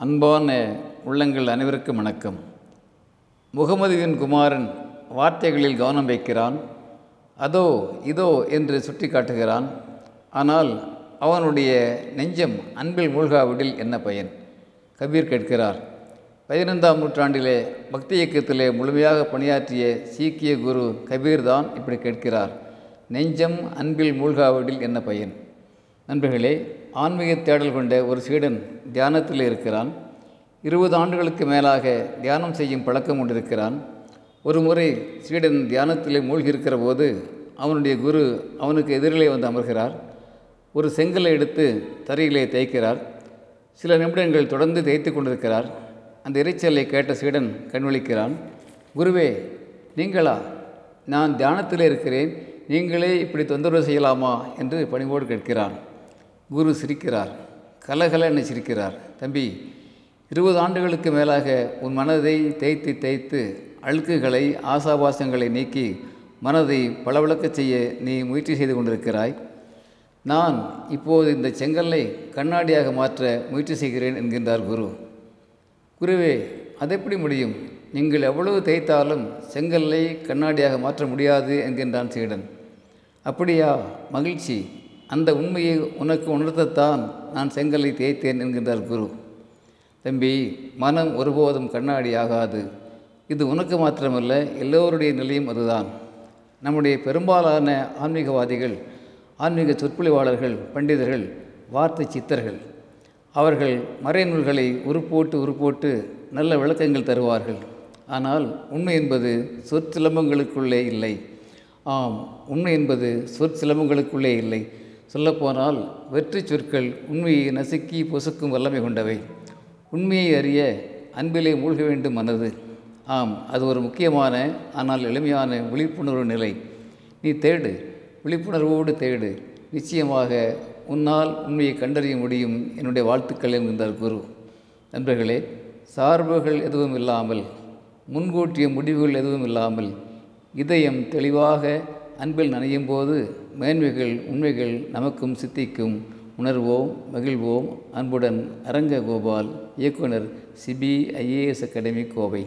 அன்பான உள்ளங்கள் அனைவருக்கும் வணக்கம். முகமதுவின் குமாரன் வார்த்தைகளில் கவனம் வைக்கிறான். அதோ இதோ என்று சுட்டி காட்டுகிறான் ஆனால் அவனுடைய நெஞ்சம் அன்பில் மூழ்காவிடில் என்ன பயன்? கபீர் கேட்கிறார். பதினைந்தாம் நூற்றாண்டிலே பக்தி இயக்கத்திலே முழுமையாக பணியாற்றிய சீக்கிய குரு கபீர் தான் இப்படி கேட்கிறார். நெஞ்சம் அன்பில் மூழ்காவிடில் என்ன பயன்? நண்பர்களே ஆன்மீக தேடல் கொண்ட ஒரு சீடன் தியானத்தில் இருக்கிறான். இருபது ஆண்டுகளுக்கு மேலாக தியானம் செய்யும் பழக்கம் கொண்டிருக்கிறான். ஒரு முறை சீடன் தியானத்தில் மூழ்கியிருக்கிற போது அவனுடைய குரு அவனுக்கு எதிரிலே வந்து அமர்கிறார். ஒரு செங்கலை எடுத்து தரையிலே தேய்க்கிறார். சில நிமிடங்கள் தொடர்ந்து தேய்த்து கொண்டிருக்கிறார். அந்த இறைச்சலை கேட்ட சீடன் கண்விழிக்கிறான். குருவே நீங்களா? நான் தியானத்தில் இருக்கிறேன். நீங்களே இப்படி தொந்தரவு செய்யலாமா? என்று பணிவோடு கேட்கிறான். குரு சிரிக்கிறார் கலகலன்னு சிரிக்கிறார். தம்பி இருபது ஆண்டுகளுக்கு மேலாக உன் மனதை தேய்த்து தேய்த்து அழுக்குகளை ஆசாபாசங்களை நீக்கி மனதை பளபளக்கச் செய்ய நீ முயற்சி செய்து கொண்டிருக்கிறாய். நான் இப்போது இந்த செங்கல்லை கண்ணாடியாக மாற்ற முயற்சி செய்கிறேன் என்கின்றார் குரு. குருவே அது எப்படி முடியும்? நீங்கள் எவ்வளவு தேய்த்தாலும் செங்கல்லை கண்ணாடியாக மாற்ற முடியாது என்கின்றான் சீடன். அப்படியா மகிழ்ச்சி. அந்த உண்மையை உனக்கு உணர்த்தத்தான் நான் செங்கலை தேய்த்தேன் என்கின்றார் குரு. தம்பி மனம் ஒருபோதும் கண்ணாடி ஆகாது. இது உனக்கு மாத்திரமல்ல எல்லோருடைய நிலையும் அதுதான். நம்முடைய பெரும்பாலான ஆன்மீகவாதிகள் ஆன்மீக சொற்பொழிவாளர்கள் பண்டிதர்கள் வார்த்தை சித்தர்கள் அவர்கள் மறைநூல்களை உருப்போட்டு உருப்போட்டு நல்ல விளக்கங்கள் தருவார்கள். ஆனால் உண்மை என்பது சொற்சிலம்பங்களுக்குள்ளே இல்லை. ஆம் உண்மை என்பது சொற்சிலம்பங்களுக்குள்ளே இல்லை. சொல்லப்போனால் வெற்றி சொற்கள் உண்மையை நசுக்கி பொசுக்கும் வல்லமை கொண்டவை. உண்மையை அறிய அன்பிலே மூழ்க வேண்டும் மனது. ஆம் அது ஒரு முக்கியமான ஆனால் எளிமையான விழிப்புணர்வு நிலை. நீ தேடு விழிப்புணர்வோடு தேடு. நிச்சயமாக உன்னால் உண்மையை கண்டறிய முடியும் என்னுடைய வாழ்த்துக்கள் என்கின்றார் குரு நண்பர்களே சார்புகள் எதுவும் இல்லாமல் முன்கூட்டிய முடிவுகள் எதுவும் இல்லாமல் இதயம் தெளிவாக அன்பில் நனையும் போது மேன்மைகள் உண்மைகள் நமக்கும் சித்திக்கும். உணர்வோம் மகிழ்வோம். அன்புடன் அரங்க கோபால் இயக்குனர் சிபிஐஏஎஸ் அகாடமி கோவை.